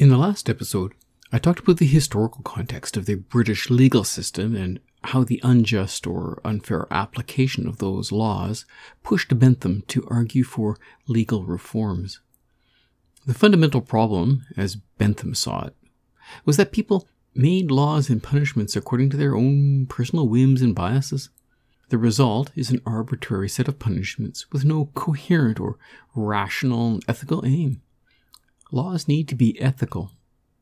In the last episode, I talked about the historical context of the British legal system and how the unjust or unfair application of those laws pushed Bentham to argue for legal reforms. The fundamental problem, as Bentham saw it, was that people made laws and punishments according to their own personal whims and biases. The result is an arbitrary set of punishments with no coherent or rational ethical aim. Laws need to be ethical.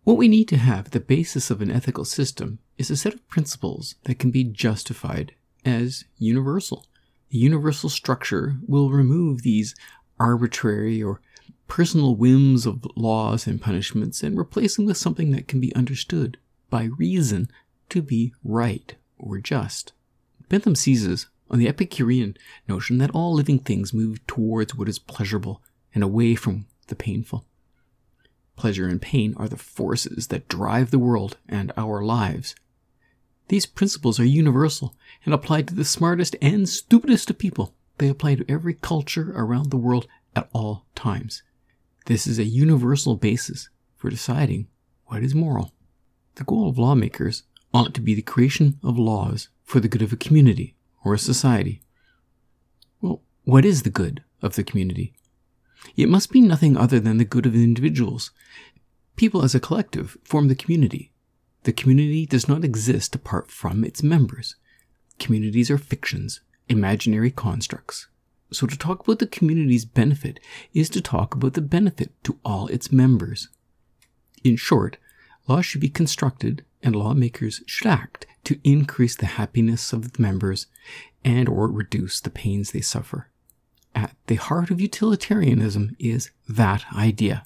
What we need to have at the basis of an ethical system is a set of principles that can be justified as universal. The universal structure will remove these arbitrary or personal whims of laws and punishments and replace them with something that can be understood by reason to be right or just. Bentham seizes on the Epicurean notion that all living things move towards what is pleasurable and away from the painful. Pleasure and pain are the forces that drive the world and our lives. These principles are universal and apply to the smartest and stupidest of people. They apply to every culture around the world at all times. This is a universal basis for deciding what is moral. The goal of lawmakers ought to be the creation of laws for the good of a community or a society. Well, what is the good of the community? It must be nothing other than the good of individuals. People as a collective form the community. The community does not exist apart from its members. Communities are fictions, imaginary constructs. So to talk about the community's benefit is to talk about the benefit to all its members. In short, laws should be constructed and lawmakers should act to increase the happiness of the members and or reduce the pains they suffer at the heart of utilitarianism is that idea.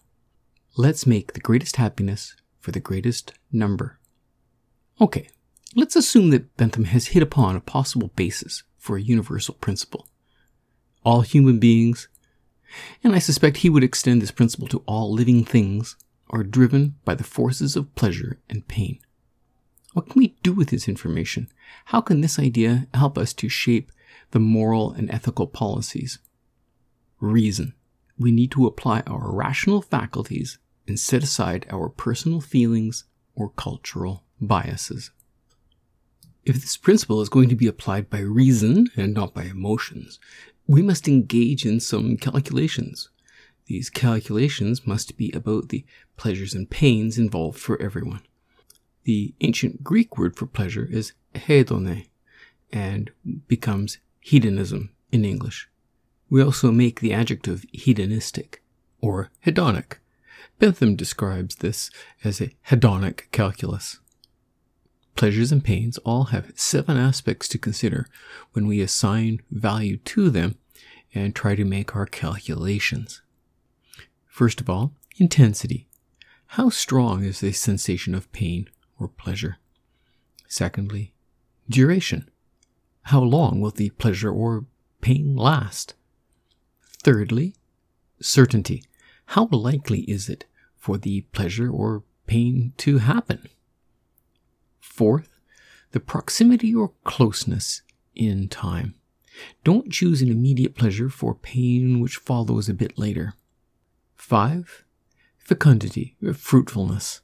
Let's make the greatest happiness for the greatest number. Okay, let's assume that Bentham has hit upon a possible basis for a universal principle. All human beings, and I suspect he would extend this principle to all living things, are driven by the forces of pleasure and pain. What can we do with this information? How can this idea help us to shape the moral and ethical policies reason. We need to apply our rational faculties and set aside our personal feelings or cultural biases. If this principle is going to be applied by reason and not by emotions, we must engage in some calculations. These calculations must be about the pleasures and pains involved for everyone. The ancient Greek word for pleasure is hedone and becomes hedonism in English. We also make the adjective hedonistic or hedonic. Bentham describes this as a hedonic calculus. Pleasures and pains all have seven aspects to consider when we assign value to them and try to make our calculations. First of all, intensity. How strong is the sensation of pain or pleasure? Secondly, duration. How long will the pleasure or pain last? Thirdly, certainty. How likely is it for the pleasure or pain to happen? Fourth, the proximity or closeness in time. Don't choose an immediate pleasure for pain which follows a bit later. Five, fecundity, fruitfulness.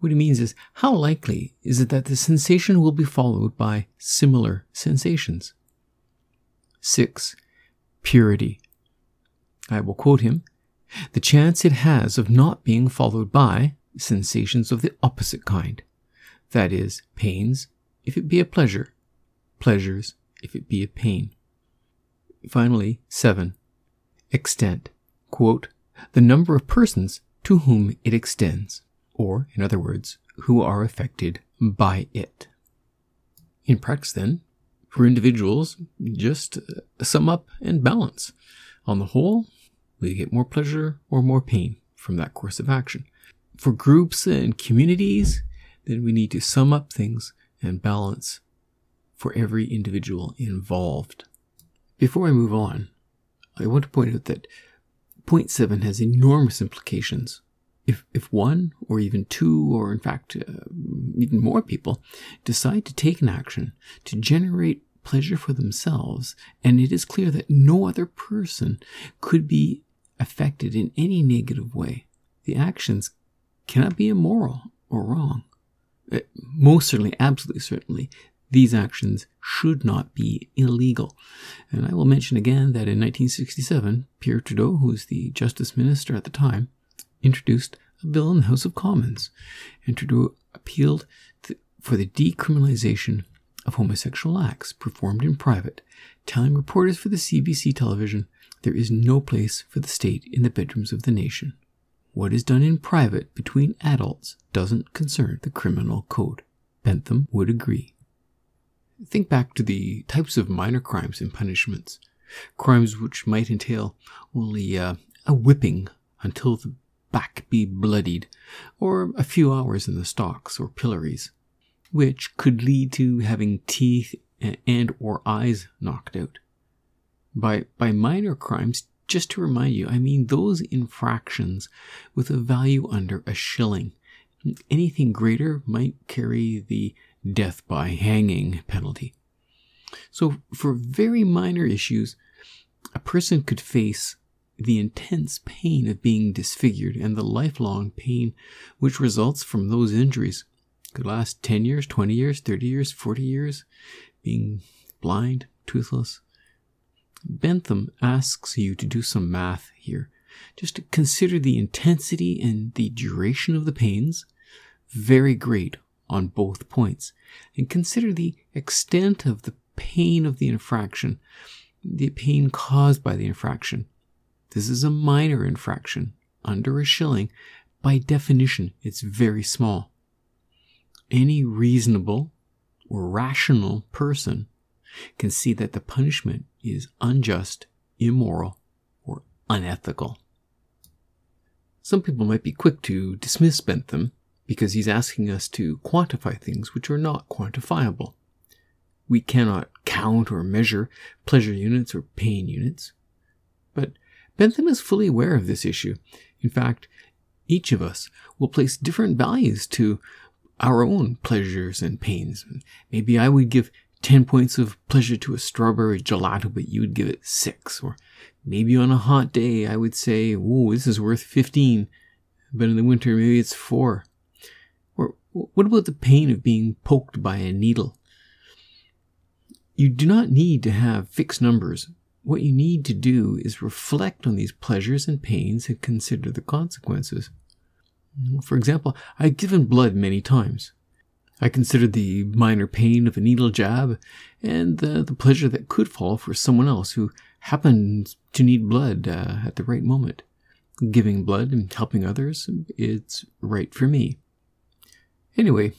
What it means is, how likely is it that the sensation will be followed by similar sensations? Six, purity. I will quote him the chance it has of not being followed by sensations of the opposite kind. That is, pains, if it be a pleasure, pleasures, if it be a pain. Finally, 7. Extent. Quote, the number of persons to whom it extends, or, in other words, who are affected by it. In practice, then, for individuals, just uh, sum up and balance. On the whole, we get more pleasure or more pain from that course of action. For groups and communities, then we need to sum up things and balance for every individual involved. Before I move on, I want to point out that point seven has enormous implications. If, if one or even two or in fact uh, even more people decide to take an action to generate pleasure for themselves, and it is clear that no other person could be affected in any negative way. The actions cannot be immoral or wrong. Uh, most certainly, absolutely certainly, these actions should not be illegal. And I will mention again that in 1967, Pierre Trudeau, who was the justice minister at the time, introduced a bill in the House of Commons. And Trudeau appealed for the decriminalization of homosexual acts performed in private, telling reporters for the CBC television there is no place for the state in the bedrooms of the nation. What is done in private between adults doesn't concern the criminal code. Bentham would agree. Think back to the types of minor crimes and punishments. Crimes which might entail only uh, a whipping until the back be bloodied, or a few hours in the stocks or pillories, which could lead to having teeth and or eyes knocked out. By, by minor crimes, just to remind you, I mean those infractions with a value under a shilling. Anything greater might carry the death by hanging penalty. So, for very minor issues, a person could face the intense pain of being disfigured and the lifelong pain which results from those injuries. Could last 10 years, 20 years, 30 years, 40 years, being blind, toothless. Bentham asks you to do some math here. Just to consider the intensity and the duration of the pains, very great on both points, and consider the extent of the pain of the infraction, the pain caused by the infraction. This is a minor infraction, under a shilling. By definition, it's very small. Any reasonable or rational person can see that the punishment is unjust, immoral, or unethical. Some people might be quick to dismiss Bentham because he's asking us to quantify things which are not quantifiable. We cannot count or measure pleasure units or pain units. But Bentham is fully aware of this issue. In fact, each of us will place different values to our own pleasures and pains. Maybe I would give 10 points of pleasure to a strawberry gelato, but you would give it 6. Or maybe on a hot day, I would say, oh, this is worth 15. But in the winter, maybe it's 4. Or what about the pain of being poked by a needle? You do not need to have fixed numbers. What you need to do is reflect on these pleasures and pains and consider the consequences. For example, I've given blood many times. I considered the minor pain of a needle jab and the, the pleasure that could fall for someone else who happened to need blood uh, at the right moment. Giving blood and helping others, it's right for me. Anyway,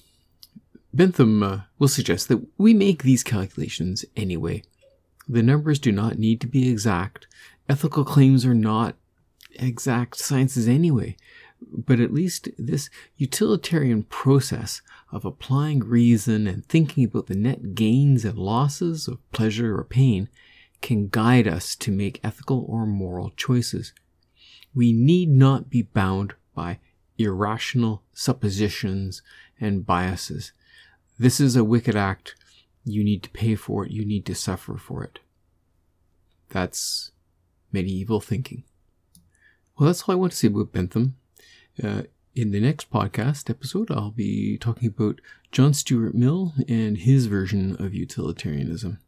Bentham uh, will suggest that we make these calculations anyway. The numbers do not need to be exact. Ethical claims are not exact sciences anyway but at least this utilitarian process of applying reason and thinking about the net gains and losses of pleasure or pain can guide us to make ethical or moral choices. We need not be bound by irrational suppositions and biases. This is a wicked act. You need to pay for it. You need to suffer for it. That's medieval thinking. Well, that's all I want to say about Bentham. Uh, in the next podcast episode, I'll be talking about John Stuart Mill and his version of utilitarianism.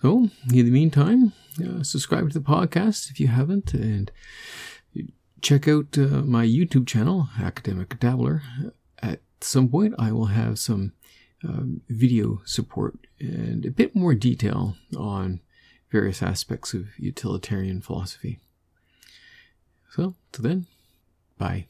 So, in the meantime, uh, subscribe to the podcast if you haven't, and check out uh, my YouTube channel, Academic Dabbler. At some point, I will have some um, video support and a bit more detail on various aspects of utilitarian philosophy. So, till then, Bye.